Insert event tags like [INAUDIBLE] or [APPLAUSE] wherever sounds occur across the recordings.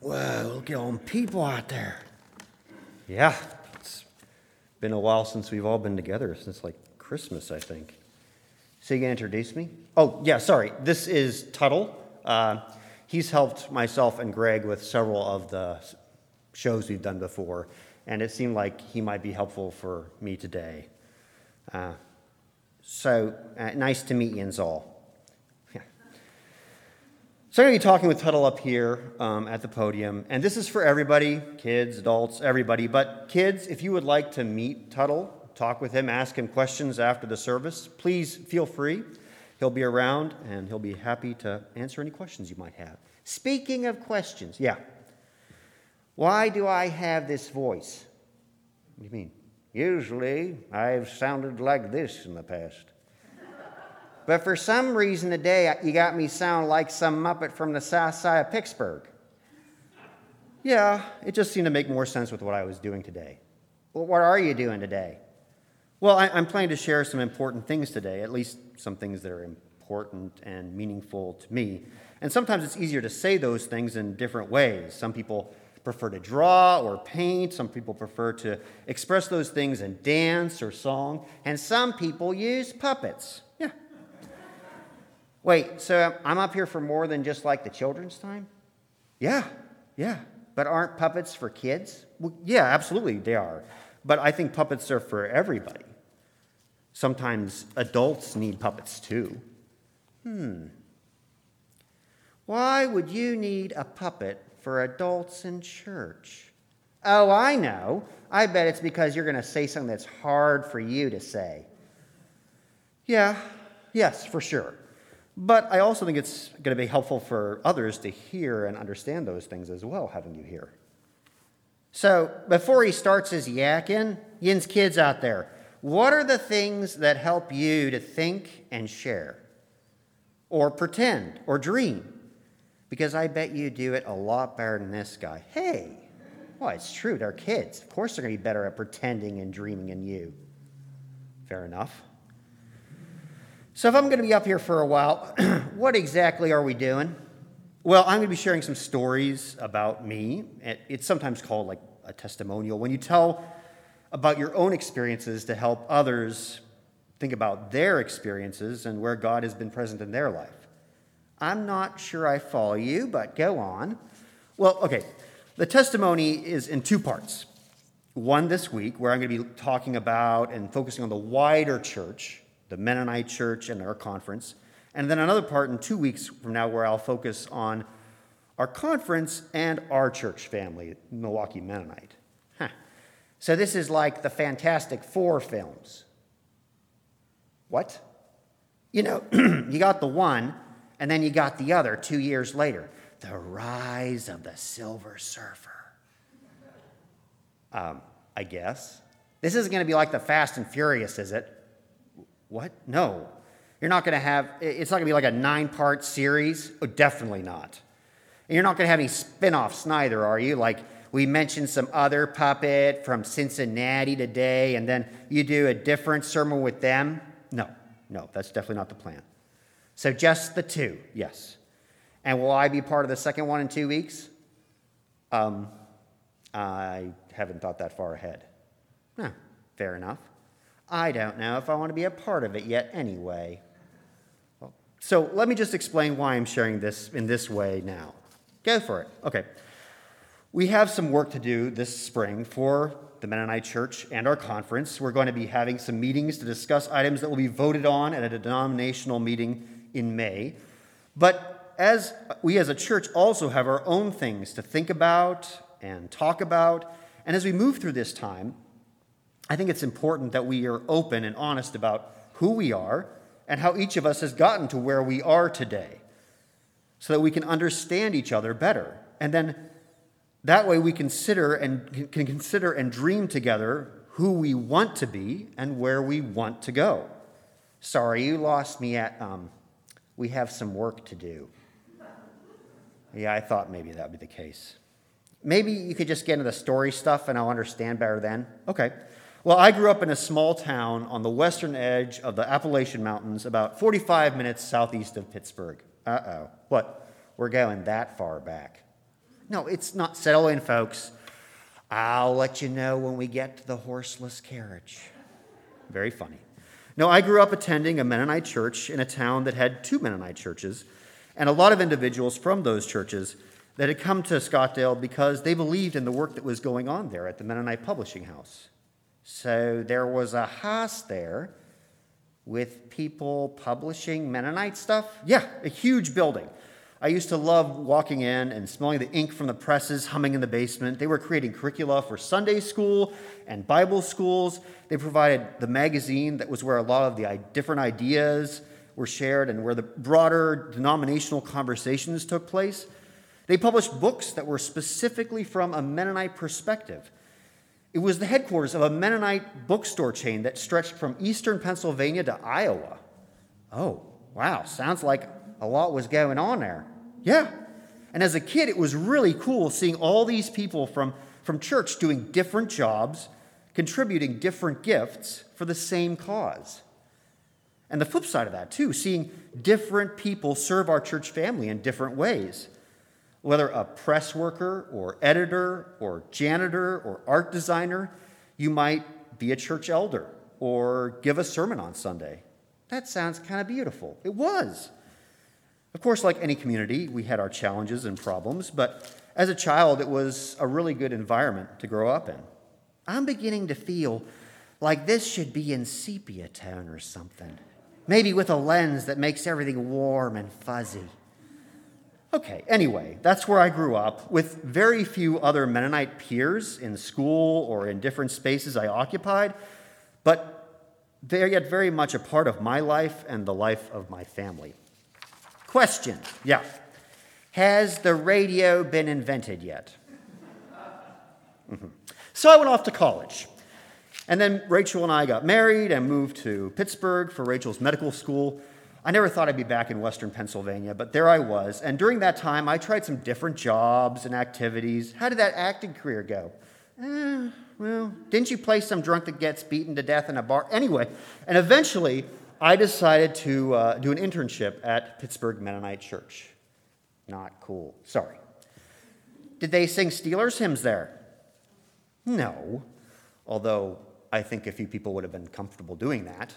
Whoa, look at all them people out there. Yeah, it's been a while since we've all been together, since like Christmas, I think. So you gonna introduce me? Oh, yeah, sorry. This is Tuttle. Uh, he's helped myself and Greg with several of the shows we've done before, and it seemed like he might be helpful for me today. Uh, so uh, nice to meet you all. So I'm going to be talking with Tuttle up here um, at the podium, and this is for everybody kids, adults, everybody. But kids, if you would like to meet Tuttle, talk with him, ask him questions after the service, please feel free. He'll be around and he'll be happy to answer any questions you might have. Speaking of questions, yeah. Why do I have this voice? What do you mean? Usually, I've sounded like this in the past. But for some reason today, you got me sound like some Muppet from the south side of Pittsburgh. Yeah, it just seemed to make more sense with what I was doing today. Well, what are you doing today? Well, I, am planning to share some important things today, at least some things that are important and meaningful to me. And sometimes it's easier to say those things in different ways. Some people prefer to draw or paint, some people prefer to express those things in dance or song, and some people use puppets. Wait, so I'm up here for more than just like the children's time? Yeah, yeah. But aren't puppets for kids? Well, yeah, absolutely, they are. But I think puppets are for everybody. Sometimes adults need puppets too. Hmm. Why would you need a puppet for adults in church? Oh, I know. I bet it's because you're going to say something that's hard for you to say. Yeah, yes, for sure. But I also think it's going to be helpful for others to hear and understand those things as well, having you here. So before he starts his yakking, Yin's kids out there, what are the things that help you to think and share? Or pretend or dream? Because I bet you do it a lot better than this guy. Hey, well, it's true, they're kids. Of course they're going to be better at pretending and dreaming than you. Fair enough. So, if I'm going to be up here for a while, [CLEARS THROAT] what exactly are we doing? Well, I'm going to be sharing some stories about me. It's sometimes called like a testimonial. When you tell about your own experiences to help others think about their experiences and where God has been present in their life. I'm not sure I follow you, but go on. Well, okay. The testimony is in two parts. One this week, where I'm going to be talking about and focusing on the wider church the Mennonite Church and our conference. And then another part in two weeks from now where I'll focus on our conference and our church family, Milwaukee Mennonite. Huh. So this is like the Fantastic Four films. What? You know, [CLEARS THROAT] you got the one, and then you got the other two years later. The Rise of the Silver Surfer. Um, I guess. This isn't going to be like the Fast and Furious, is it? What? No. You're not going to have, it's not going to be like a nine part series. Oh, definitely not. And you're not going to have any spin offs neither, are you? Like we mentioned some other puppet from Cincinnati today, and then you do a different sermon with them. No, no, that's definitely not the plan. So just the two, yes. And will I be part of the second one in two weeks? Um, I haven't thought that far ahead. Huh, fair enough. I don't know if I want to be a part of it yet anyway. So let me just explain why I'm sharing this in this way now. Go for it. Okay. We have some work to do this spring for the Mennonite Church and our conference. We're going to be having some meetings to discuss items that will be voted on at a denominational meeting in May. But as we as a church also have our own things to think about and talk about, and as we move through this time, I think it's important that we are open and honest about who we are and how each of us has gotten to where we are today so that we can understand each other better. And then that way we consider and can consider and dream together who we want to be and where we want to go. Sorry, you lost me at um, we have some work to do. Yeah, I thought maybe that would be the case. Maybe you could just get into the story stuff and I'll understand better then. Okay. Well, I grew up in a small town on the western edge of the Appalachian Mountains, about 45 minutes southeast of Pittsburgh. Uh oh. What? We're going that far back. No, it's not. Settle in, folks. I'll let you know when we get to the horseless carriage. Very funny. No, I grew up attending a Mennonite church in a town that had two Mennonite churches, and a lot of individuals from those churches that had come to Scottdale because they believed in the work that was going on there at the Mennonite Publishing House. So there was a house there with people publishing Mennonite stuff. Yeah, a huge building. I used to love walking in and smelling the ink from the presses humming in the basement. They were creating curricula for Sunday school and Bible schools. They provided the magazine that was where a lot of the different ideas were shared and where the broader denominational conversations took place. They published books that were specifically from a Mennonite perspective. It was the headquarters of a Mennonite bookstore chain that stretched from eastern Pennsylvania to Iowa. Oh, wow, sounds like a lot was going on there. Yeah. And as a kid, it was really cool seeing all these people from, from church doing different jobs, contributing different gifts for the same cause. And the flip side of that, too, seeing different people serve our church family in different ways. Whether a press worker or editor or janitor or art designer, you might be a church elder or give a sermon on Sunday. That sounds kind of beautiful. It was. Of course, like any community, we had our challenges and problems, but as a child, it was a really good environment to grow up in. I'm beginning to feel like this should be in sepia tone or something, maybe with a lens that makes everything warm and fuzzy. Okay, anyway, that's where I grew up, with very few other Mennonite peers in school or in different spaces I occupied, but they're yet very much a part of my life and the life of my family. Question Yeah. Has the radio been invented yet? Mm-hmm. So I went off to college. And then Rachel and I got married and moved to Pittsburgh for Rachel's medical school. I never thought I'd be back in Western Pennsylvania, but there I was. And during that time, I tried some different jobs and activities. How did that acting career go? Eh, well, didn't you play some drunk that gets beaten to death in a bar? Anyway, and eventually, I decided to uh, do an internship at Pittsburgh Mennonite Church. Not cool. Sorry. Did they sing Steelers hymns there? No, although I think a few people would have been comfortable doing that.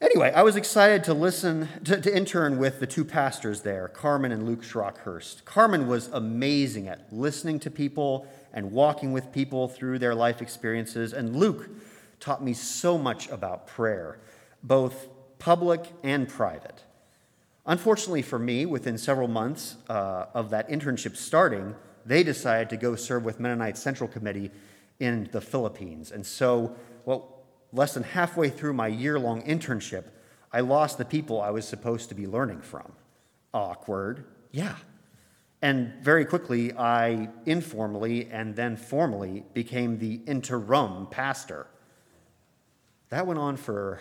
Anyway, I was excited to listen, to, to, intern with the two pastors there, Carmen and Luke Schrockhurst. Carmen was amazing at listening to people and walking with people through their life experiences, and Luke taught me so much about prayer both public and private. Unfortunately for me, within several months uh, of that internship starting, they decided to go serve with Mennonite Central Committee in the Philippines. And so, well, less than halfway through my year long internship, I lost the people I was supposed to be learning from. Awkward, yeah. And very quickly, I informally and then formally became the interim pastor. That went on for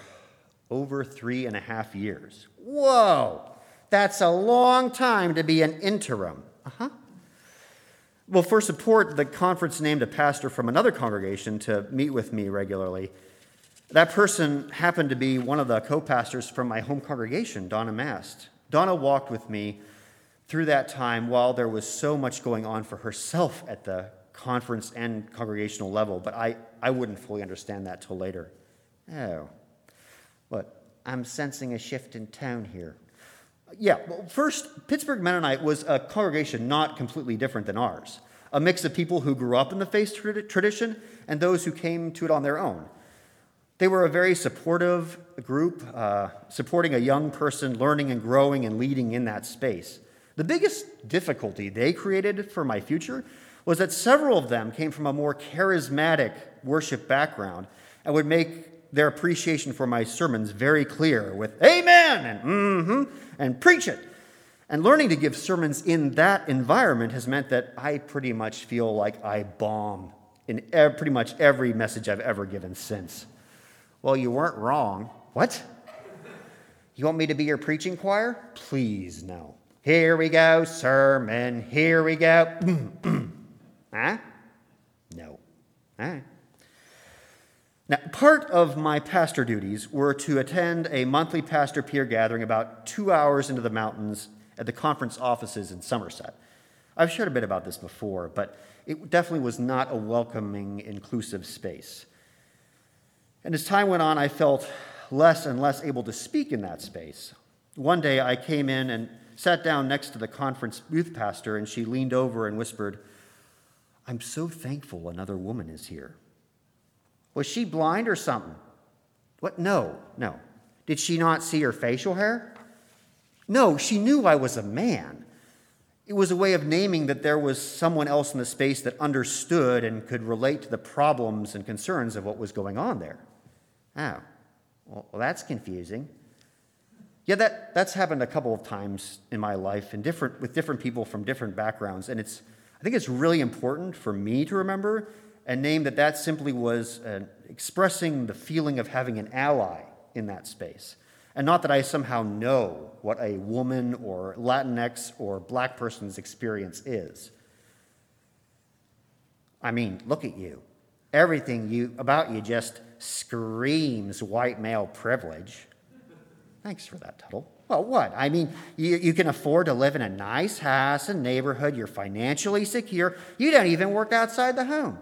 over three and a half years. Whoa, that's a long time to be an interim. Uh huh. Well, for support, the conference named a pastor from another congregation to meet with me regularly. That person happened to be one of the co pastors from my home congregation, Donna Mast. Donna walked with me through that time while there was so much going on for herself at the conference and congregational level, but I, I wouldn't fully understand that till later. Oh, but I'm sensing a shift in tone here. Yeah, well, first, Pittsburgh Mennonite was a congregation not completely different than ours, a mix of people who grew up in the faith tradition and those who came to it on their own. They were a very supportive group, uh, supporting a young person learning and growing and leading in that space. The biggest difficulty they created for my future was that several of them came from a more charismatic worship background and would make their appreciation for my sermons very clear with amen and mm-hmm and preach it. And learning to give sermons in that environment has meant that I pretty much feel like I bomb in pretty much every message I've ever given since. Well, you weren't wrong. What? You want me to be your preaching choir? Please, no. Here we go, sermon. Here we go. [CLEARS THROAT] huh? No. All right. Now, part of my pastor duties were to attend a monthly pastor peer gathering about two hours into the mountains at the conference offices in Somerset. I've shared a bit about this before, but it definitely was not a welcoming, inclusive space. And as time went on, I felt less and less able to speak in that space. One day I came in and sat down next to the conference youth pastor, and she leaned over and whispered, I'm so thankful another woman is here. Was she blind or something? What? No, no. Did she not see her facial hair? No, she knew I was a man. It was a way of naming that there was someone else in the space that understood and could relate to the problems and concerns of what was going on there. Oh, well, that's confusing. Yeah, that, that's happened a couple of times in my life and different, with different people from different backgrounds. And it's, I think it's really important for me to remember and name that that simply was uh, expressing the feeling of having an ally in that space. And not that I somehow know what a woman or Latinx or black person's experience is. I mean, look at you. Everything you, about you just screams white male privilege. Thanks for that, Tuttle. Well, what? I mean, you, you can afford to live in a nice house and neighborhood, you're financially secure, you don't even work outside the home.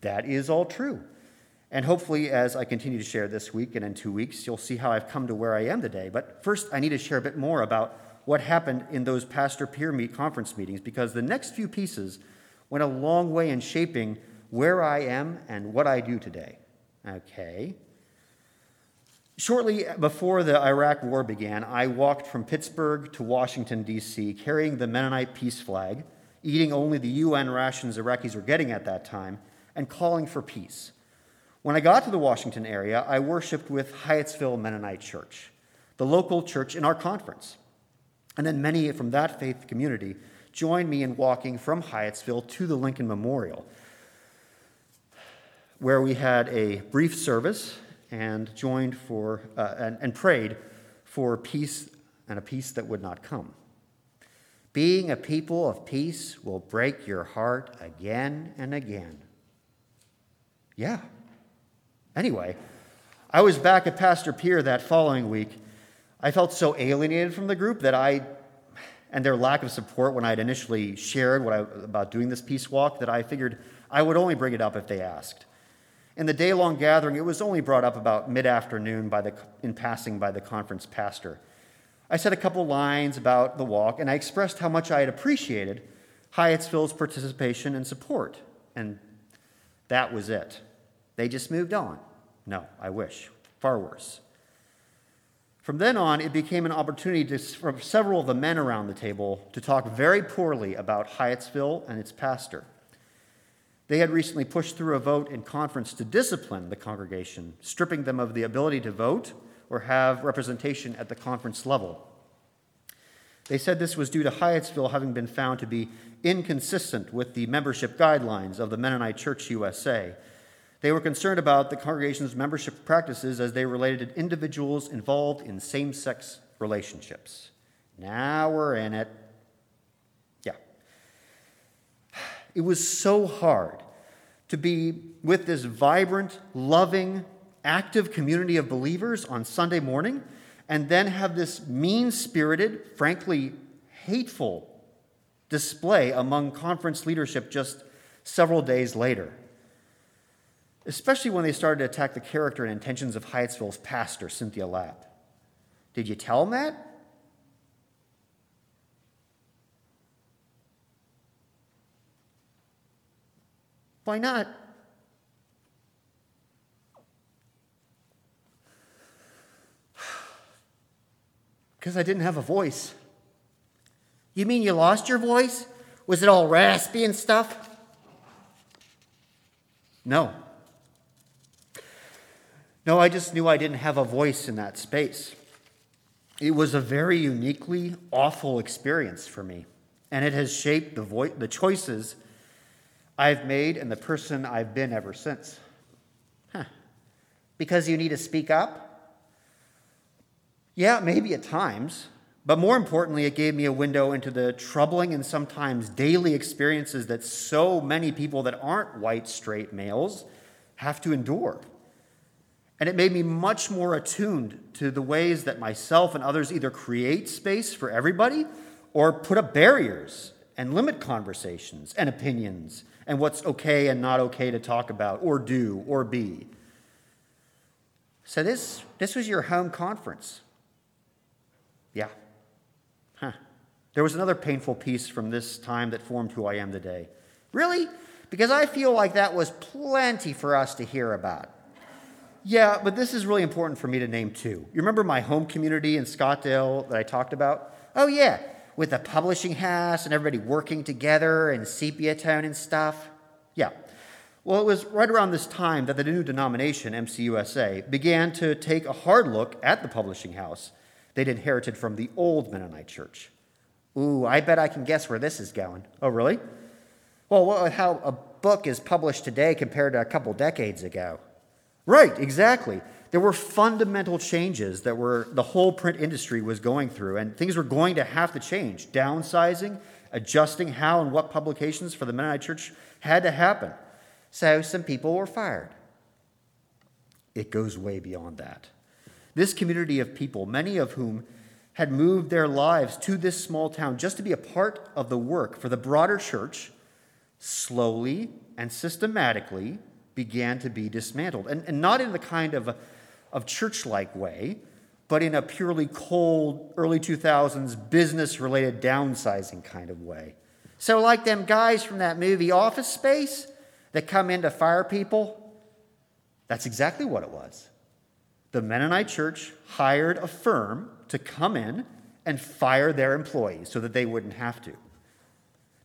That is all true. And hopefully, as I continue to share this week and in two weeks, you'll see how I've come to where I am today. But first, I need to share a bit more about what happened in those pastor peer meet conference meetings because the next few pieces went a long way in shaping where I am and what I do today. Okay. Shortly before the Iraq War began, I walked from Pittsburgh to Washington, D.C., carrying the Mennonite peace flag, eating only the UN rations Iraqis were getting at that time, and calling for peace. When I got to the Washington area, I worshiped with Hyattsville Mennonite Church, the local church in our conference. And then many from that faith community joined me in walking from Hyattsville to the Lincoln Memorial, where we had a brief service and joined for uh, and, and prayed for peace and a peace that would not come. Being a people of peace will break your heart again and again. Yeah. Anyway, I was back at Pastor Peer that following week. I felt so alienated from the group that I, and their lack of support when I had initially shared what I, about doing this peace walk, that I figured I would only bring it up if they asked. In the day long gathering, it was only brought up about mid afternoon in passing by the conference pastor. I said a couple lines about the walk, and I expressed how much I had appreciated Hyattsville's participation and support. And that was it. They just moved on. No, I wish. Far worse. From then on, it became an opportunity to, for several of the men around the table to talk very poorly about Hyattsville and its pastor. They had recently pushed through a vote in conference to discipline the congregation, stripping them of the ability to vote or have representation at the conference level. They said this was due to Hyattsville having been found to be inconsistent with the membership guidelines of the Mennonite Church USA. They were concerned about the congregation's membership practices as they related to individuals involved in same sex relationships. Now we're in it. It was so hard to be with this vibrant, loving, active community of believers on Sunday morning and then have this mean spirited, frankly hateful display among conference leadership just several days later. Especially when they started to attack the character and intentions of Hyattsville's pastor, Cynthia Lapp. Did you tell them Why not? [SIGHS] Because I didn't have a voice. You mean you lost your voice? Was it all raspy and stuff? No. No, I just knew I didn't have a voice in that space. It was a very uniquely awful experience for me, and it has shaped the, vo- the choices I've made and the person I've been ever since. Huh. Because you need to speak up? Yeah, maybe at times. But more importantly, it gave me a window into the troubling and sometimes daily experiences that so many people that aren't white, straight males have to endure. And it made me much more attuned to the ways that myself and others either create space for everybody or put up barriers and limit conversations and opinions and what's okay and not okay to talk about or do or be. So this, this was your home conference. Yeah. Huh. There was another painful piece from this time that formed who I am today. Really? Because I feel like that was plenty for us to hear about. Yeah, but this is really important for me to name too. You remember my home community in Scottdale that I talked about? Oh, yeah, with the publishing house and everybody working together and sepia tone and stuff. Yeah. Well, it was right around this time that the new denomination, MCUSA, began to take a hard look at the publishing house they'd inherited from the old Mennonite church. Ooh, I bet I can guess where this is going. Oh, really? Well, how a book is published today compared to a couple decades ago. Right, exactly. There were fundamental changes that were the whole print industry was going through, and things were going to have to change. Downsizing, adjusting how and what publications for the Mennonite Church had to happen. So some people were fired. It goes way beyond that. This community of people, many of whom had moved their lives to this small town just to be a part of the work for the broader church, slowly and systematically began to be dismantled. And, and not in the kind of, of church like way, but in a purely cold, early 2000s, business related downsizing kind of way. So, like them guys from that movie Office Space that come in to fire people, that's exactly what it was. The Mennonite church hired a firm to come in and fire their employees so that they wouldn't have to.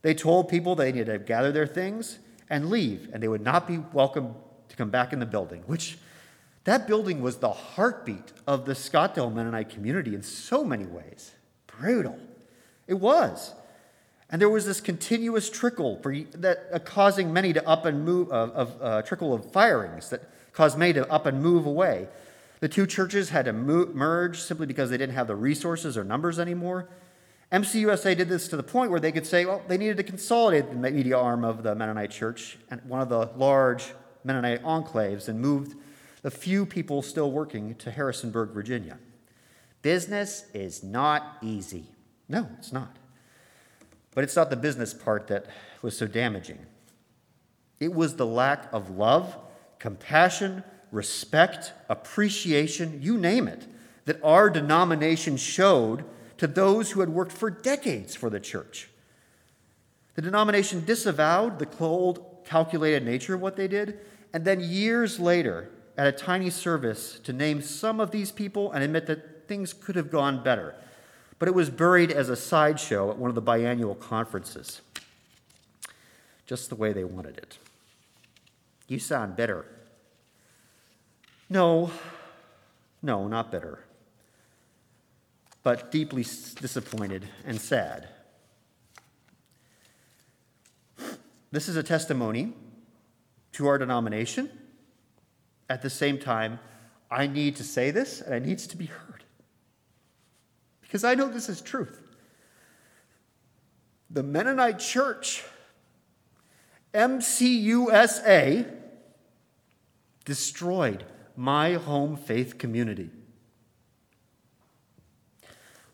They told people they needed to gather their things and leave, and they would not be welcome to come back in the building, which that building was the heartbeat of the Scottdale Mennonite community in so many ways. Brutal. It was. And there was this continuous trickle for, that uh, causing many to up and move, uh, of uh, trickle of firings that caused many to up and move away. The two churches had to move, merge simply because they didn't have the resources or numbers anymore. MCUSA did this to the point where they could say, well, they needed to consolidate the media arm of the Mennonite church and one of the large Mennonite enclaves and moved the few people still working to Harrisonburg, Virginia. Business is not easy. No, it's not. But it's not the business part that was so damaging. It was the lack of love, compassion, respect, appreciation, you name it, that our denomination showed to those who had worked for decades for the church. The denomination disavowed the cold, calculated nature of what they did, and then years later, at a tiny service, to name some of these people and admit that things could have gone better. But it was buried as a sideshow at one of the biannual conferences, just the way they wanted it. You sound bitter. No, no, not bitter but deeply disappointed and sad. This is a testimony to our denomination. At the same time, I need to say this and it needs to be heard. Because I know this is truth. The Mennonite Church, MCUSA, destroyed my home faith community.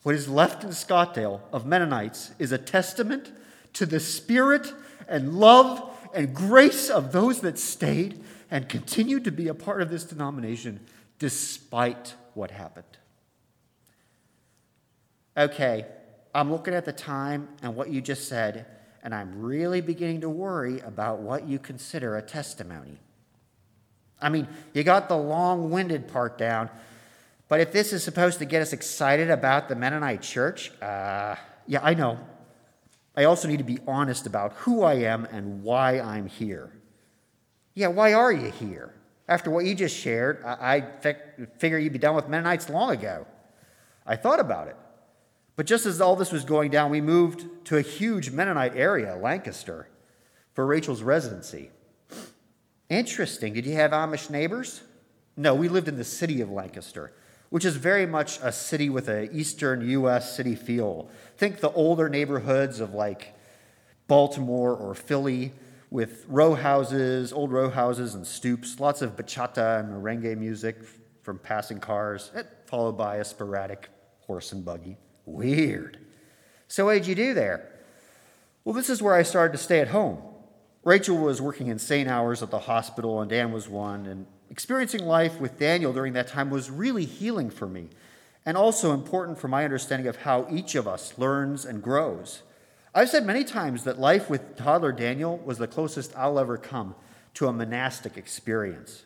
What is left in Scottdale of Mennonites is a testament to the spirit and love and grace of those that stayed and continued to be a part of this denomination despite what happened. Okay, I'm looking at the time and what you just said, and I'm really beginning to worry about what you consider a testimony. I mean, you got the long winded part down, but if this is supposed to get us excited about the Mennonite church, uh, yeah, I know. I also need to be honest about who I am and why I'm here. Yeah, why are you here? After what you just shared, I, I figure you'd be done with Mennonites long ago. I thought about it. But just as all this was going down, we moved to a huge Mennonite area, Lancaster, for Rachel's residency. Interesting. Did you have Amish neighbors? No, we lived in the city of Lancaster which is very much a city with an eastern US city feel. Think the older neighborhoods of like Baltimore or Philly with row houses, old row houses and stoops, lots of bachata and merengue music from passing cars, followed by a sporadic horse and buggy. Weird. So, what did you do there? Well, this is where I started to stay at home. Rachel was working insane hours at the hospital, and Dan was one. And experiencing life with Daniel during that time was really healing for me, and also important for my understanding of how each of us learns and grows. I've said many times that life with toddler Daniel was the closest I'll ever come to a monastic experience.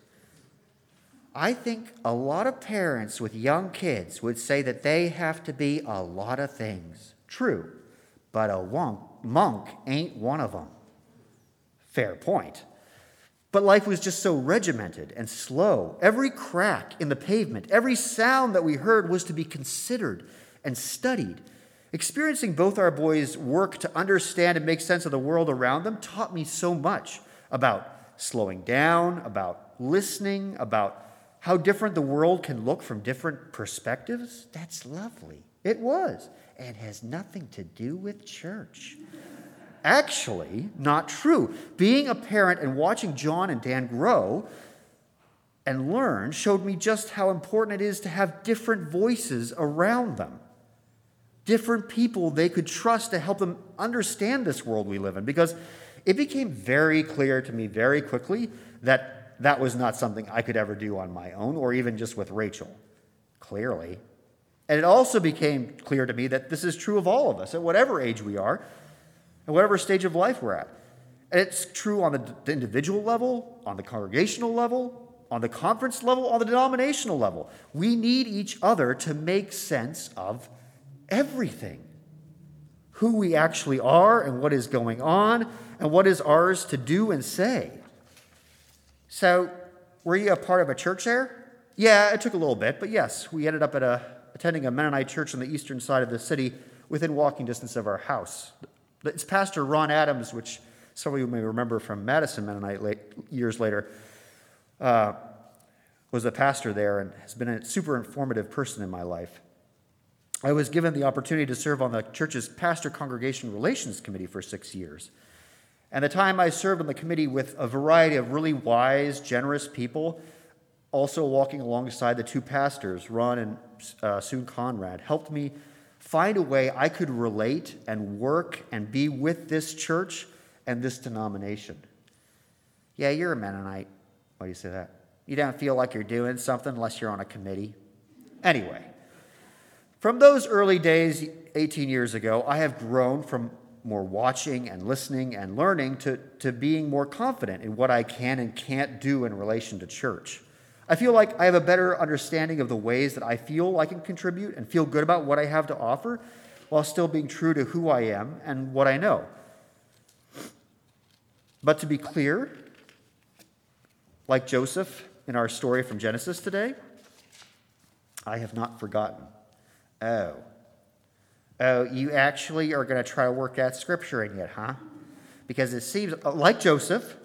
I think a lot of parents with young kids would say that they have to be a lot of things. True, but a monk ain't one of them. Fair point. But life was just so regimented and slow. Every crack in the pavement, every sound that we heard was to be considered and studied. Experiencing both our boys' work to understand and make sense of the world around them taught me so much about slowing down, about listening, about how different the world can look from different perspectives. That's lovely. It was, and has nothing to do with church. Actually, not true. Being a parent and watching John and Dan grow and learn showed me just how important it is to have different voices around them different people they could trust to help them understand this world we live in. Because it became very clear to me very quickly that that was not something I could ever do on my own or even just with Rachel. Clearly. And it also became clear to me that this is true of all of us at whatever age we are, at whatever stage of life we're at. And it's true on the individual level, on the congregational level, on the conference level, on the denominational level. We need each other to make sense of everything who we actually are and what is going on and what is ours to do and say. So, were you a part of a church there? Yeah, it took a little bit, but yes, we ended up at a, attending a Mennonite church on the eastern side of the city within walking distance of our house. It's Pastor Ron Adams, which some of you may remember from Madison Mennonite late, years later, uh, was a pastor there and has been a super informative person in my life. I was given the opportunity to serve on the church's pastor congregation relations committee for six years. And the time I served on the committee with a variety of really wise, generous people, also walking alongside the two pastors, Ron and uh, Soon Conrad, helped me find a way I could relate and work and be with this church and this denomination. Yeah, you're a Mennonite. Why do you say that? You don't feel like you're doing something unless you're on a committee. Anyway, from those early days, 18 years ago, I have grown from more watching and listening and learning to, to being more confident in what I can and can't do in relation to church. I feel like I have a better understanding of the ways that I feel I can contribute and feel good about what I have to offer while still being true to who I am and what I know. But to be clear, like Joseph in our story from Genesis today, I have not forgotten. Oh. Oh, you actually are going to try to work that scripture in yet, huh? Because it seems, uh, like Joseph,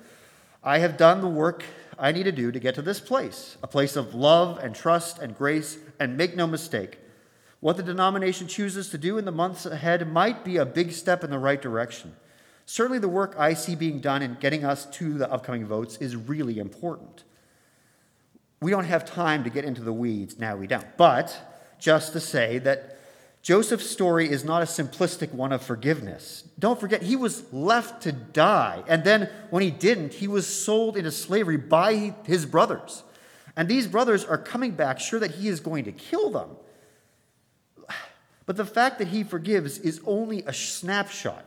I have done the work I need to do to get to this place a place of love and trust and grace. And make no mistake, what the denomination chooses to do in the months ahead might be a big step in the right direction. Certainly, the work I see being done in getting us to the upcoming votes is really important. We don't have time to get into the weeds. Now we don't. But just to say that Joseph's story is not a simplistic one of forgiveness. Don't forget, he was left to die. And then when he didn't, he was sold into slavery by his brothers. And these brothers are coming back, sure that he is going to kill them. But the fact that he forgives is only a snapshot,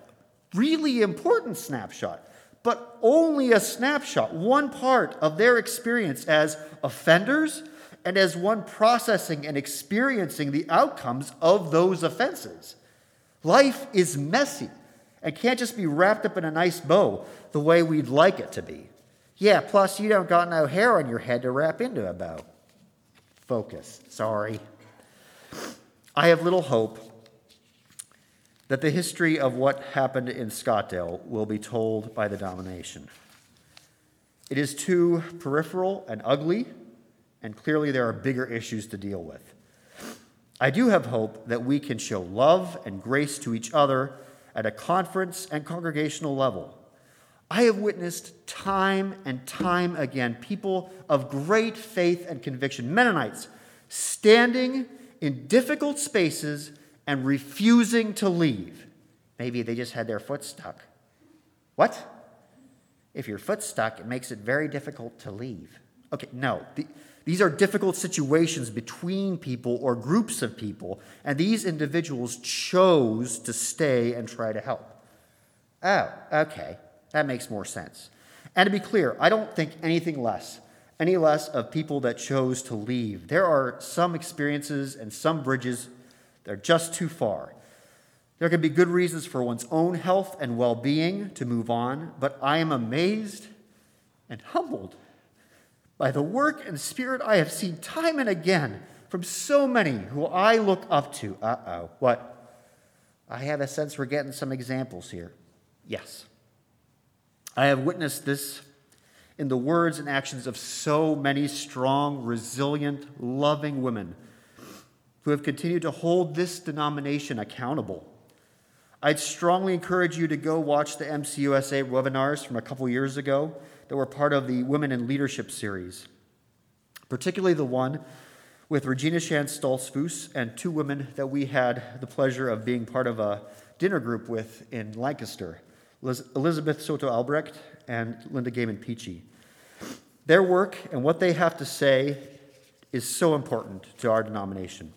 really important snapshot, but only a snapshot, one part of their experience as offenders and as one processing and experiencing the outcomes of those offenses. Life is messy and can't just be wrapped up in a nice bow the way we'd like it to be. Yeah, plus you don't got no hair on your head to wrap into a bow. Focus, sorry. I have little hope that the history of what happened in Scottdale will be told by the domination. It is too peripheral and ugly and clearly there are bigger issues to deal with. I do have hope that we can show love and grace to each other at a conference and congregational level. I have witnessed time and time again people of great faith and conviction, Mennonites, standing in difficult spaces and refusing to leave, Maybe they just had their foot stuck. What? If your foot's stuck, it makes it very difficult to leave. Okay, no. The, these are difficult situations between people or groups of people, and these individuals chose to stay and try to help. Oh, okay. That makes more sense. And to be clear, I don't think anything less, any less of people that chose to leave. There are some experiences and some bridges that are just too far. There can be good reasons for one's own health and well being to move on, but I am amazed and humbled by the work and spirit I have seen time and again from so many who I look up to. Uh oh, what? I have a sense we're getting some examples here. Yes. I have witnessed this in the words and actions of so many strong, resilient, loving women who have continued to hold this denomination accountable. I'd strongly encourage you to go watch the MCUSA webinars from a couple years ago that were part of the Women in Leadership series, particularly the one with Regina Shands Stoltzfus and two women that we had the pleasure of being part of a dinner group with in Lancaster Elizabeth Soto Albrecht and Linda Gehman Peachey. Their work and what they have to say is so important to our denomination.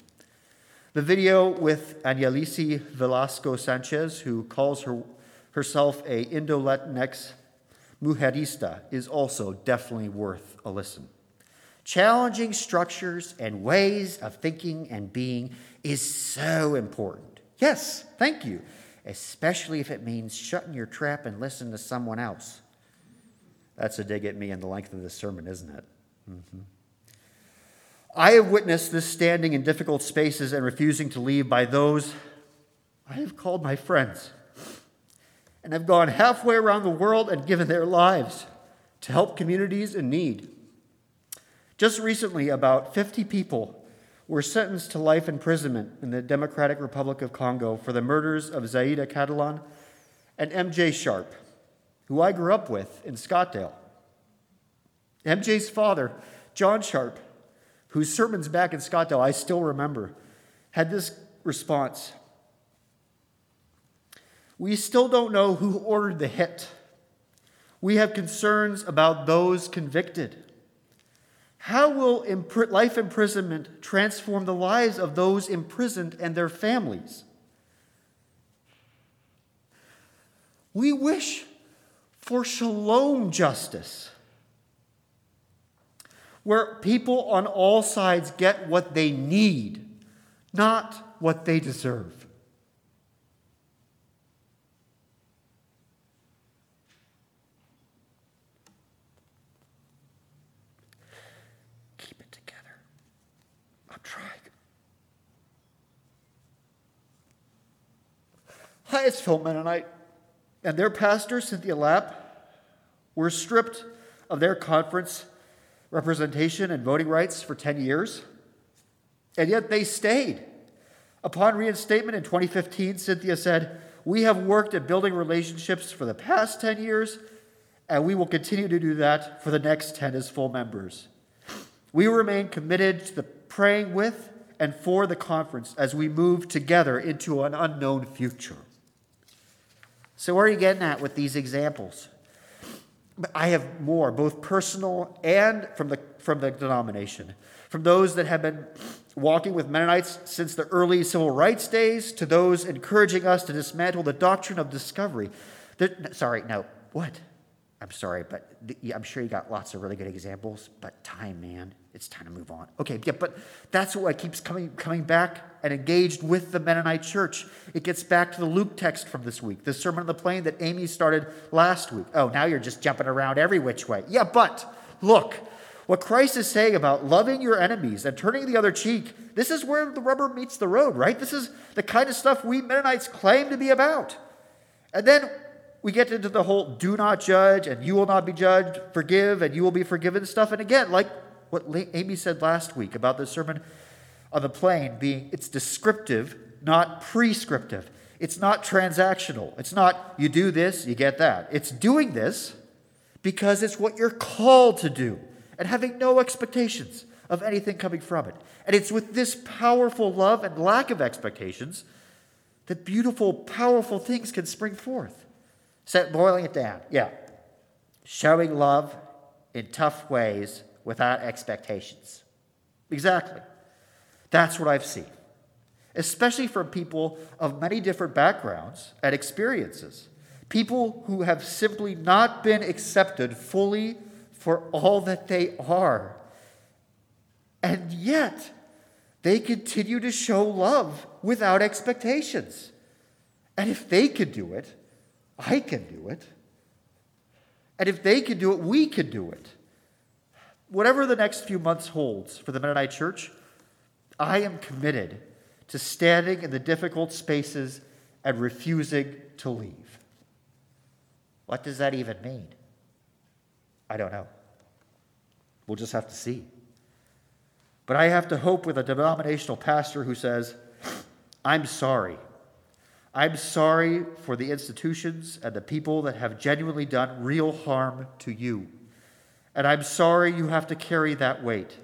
The video with Anyalisi Velasco Sanchez, who calls her, herself a Indo-Latinx mujerista is also definitely worth a listen. Challenging structures and ways of thinking and being is so important. Yes, thank you, especially if it means shutting your trap and listening to someone else. That's a dig at me and the length of this sermon, isn't it? Mm-hmm. I have witnessed this standing in difficult spaces and refusing to leave by those I have called my friends and have gone halfway around the world and given their lives to help communities in need. Just recently, about 50 people were sentenced to life imprisonment in the Democratic Republic of Congo for the murders of Zaida Catalan and MJ Sharp, who I grew up with in Scottdale. MJ's father, John Sharp, whose sermons back in Scottdale I still remember, had this response we still don't know who ordered the hit. We have concerns about those convicted. How will life imprisonment transform the lives of those imprisoned and their families? We wish for shalom justice, where people on all sides get what they need, not what they deserve. Hyattsville Mennonite and I, and their pastor, Cynthia Lapp, were stripped of their conference representation and voting rights for 10 years, and yet they stayed. Upon reinstatement in 2015, Cynthia said, We have worked at building relationships for the past 10 years, and we will continue to do that for the next 10 as full members. We remain committed to the praying with and for the conference as we move together into an unknown future. So, where are you getting at with these examples? I have more, both personal and from the, from the denomination. From those that have been walking with Mennonites since the early civil rights days to those encouraging us to dismantle the doctrine of discovery. sorry, no, what? I'm sorry, but I'm sure you got lots of really good examples, but time, man, it's time to move on. Okay, yeah, but that's what keeps coming, coming back and engaged with the Mennonite church. It gets back to the Luke text from this week, the Sermon on the Plain that Amy started last week. Oh, now you're just jumping around every which way. Yeah, but look, what Christ is saying about loving your enemies and turning the other cheek, this is where the rubber meets the road, right? This is the kind of stuff we Mennonites claim to be about. And then we get into the whole do not judge and you will not be judged, forgive and you will be forgiven stuff. And again, like what Amy said last week about the Sermon on the Plain being it's descriptive, not prescriptive. It's not transactional. It's not you do this, you get that. It's doing this because it's what you're called to do and having no expectations of anything coming from it. And it's with this powerful love and lack of expectations that beautiful, powerful things can spring forth. Set boiling it down. Yeah. Showing love in tough ways without expectations. Exactly. That's what I've seen, especially from people of many different backgrounds and experiences. People who have simply not been accepted fully for all that they are. And yet, they continue to show love without expectations. And if they can do it, I can do it. And if they can do it, we can do it. Whatever the next few months holds for the Mennonite Church, I am committed to standing in the difficult spaces and refusing to leave. What does that even mean? I don't know. We'll just have to see. But I have to hope with a denominational pastor who says, I'm sorry. I'm sorry for the institutions and the people that have genuinely done real harm to you. And I'm sorry you have to carry that weight.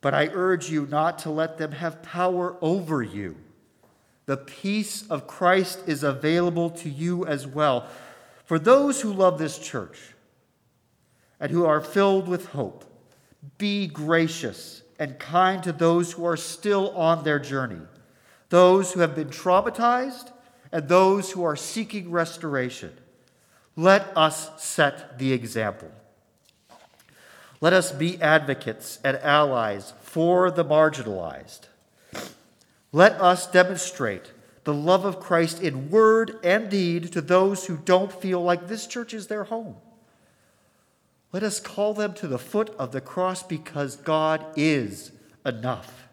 But I urge you not to let them have power over you. The peace of Christ is available to you as well. For those who love this church and who are filled with hope, be gracious and kind to those who are still on their journey, those who have been traumatized, and those who are seeking restoration. Let us set the example. Let us be advocates and allies for the marginalized. Let us demonstrate the love of Christ in word and deed to those who don't feel like this church is their home. Let us call them to the foot of the cross because God is enough.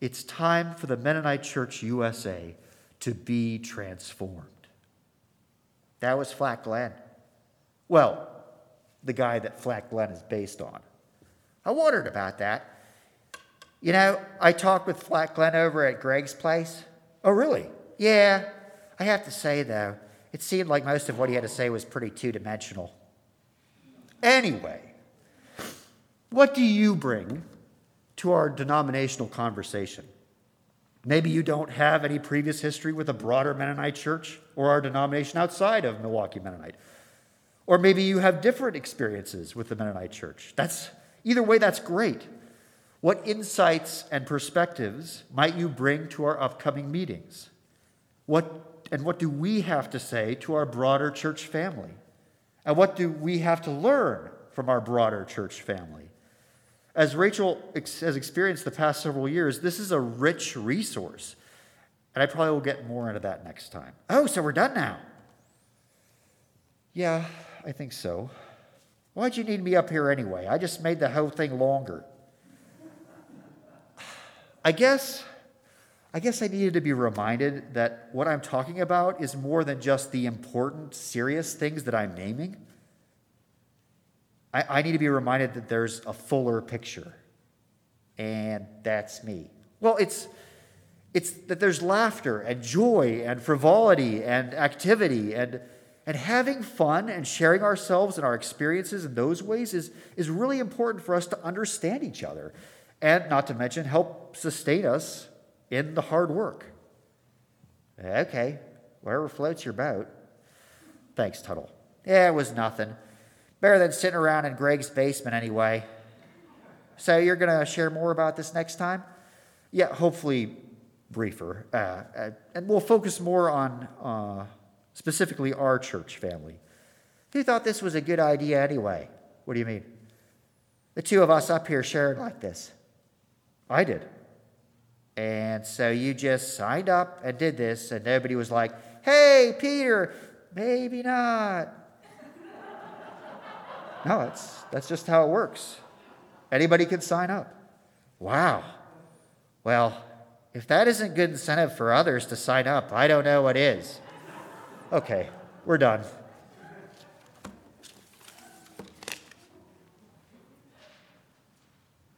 It's time for the Mennonite Church USA to be transformed. That was Flat Glen. Well, the guy that Flat Glen is based on. I wondered about that. You know, I talked with Flat Glen over at Greg's place. Oh, really? Yeah. I have to say, though, it seemed like most of what he had to say was pretty two dimensional. Anyway, what do you bring to our denominational conversation? Maybe you don't have any previous history with a broader Mennonite church or our denomination outside of Milwaukee Mennonite. Or maybe you have different experiences with the Mennonite church. That's either way that's great. What insights and perspectives might you bring to our upcoming meetings? What and what do we have to say to our broader church family? And what do we have to learn from our broader church family? As Rachel has experienced the past several years, this is a rich resource. And I probably will get more into that next time. Oh, so we're done now? Yeah, I think so. Why'd you need me up here anyway? I just made the whole thing longer. I guess I guess I needed to be reminded that what I'm talking about is more than just the important, serious things that I'm naming. I, I need to be reminded that there's a fuller picture, and that's me. Well, it's, it's that there's laughter and joy and frivolity and activity and, and having fun and sharing ourselves and our experiences in those ways is, is really important for us to understand each other and not to mention help sustain us in the hard work. Okay, whatever floats your boat. Thanks, Tuttle. Yeah, it was nothing. Better than sitting around in Greg's basement anyway. So you're going to share more about this next time? Yeah, hopefully briefer. Uh, uh, and we'll focus more on uh, specifically our church family. Who thought this was a good idea anyway? What do you mean? The two of us up here sharing like this. I did. And so you just signed up and did this, and nobody was like, hey, Peter, maybe not. [LAUGHS] no, that's, that's just how it works. Anybody can sign up. Wow. Well, if that isn't good incentive for others to sign up, I don't know what is. Okay, we're done.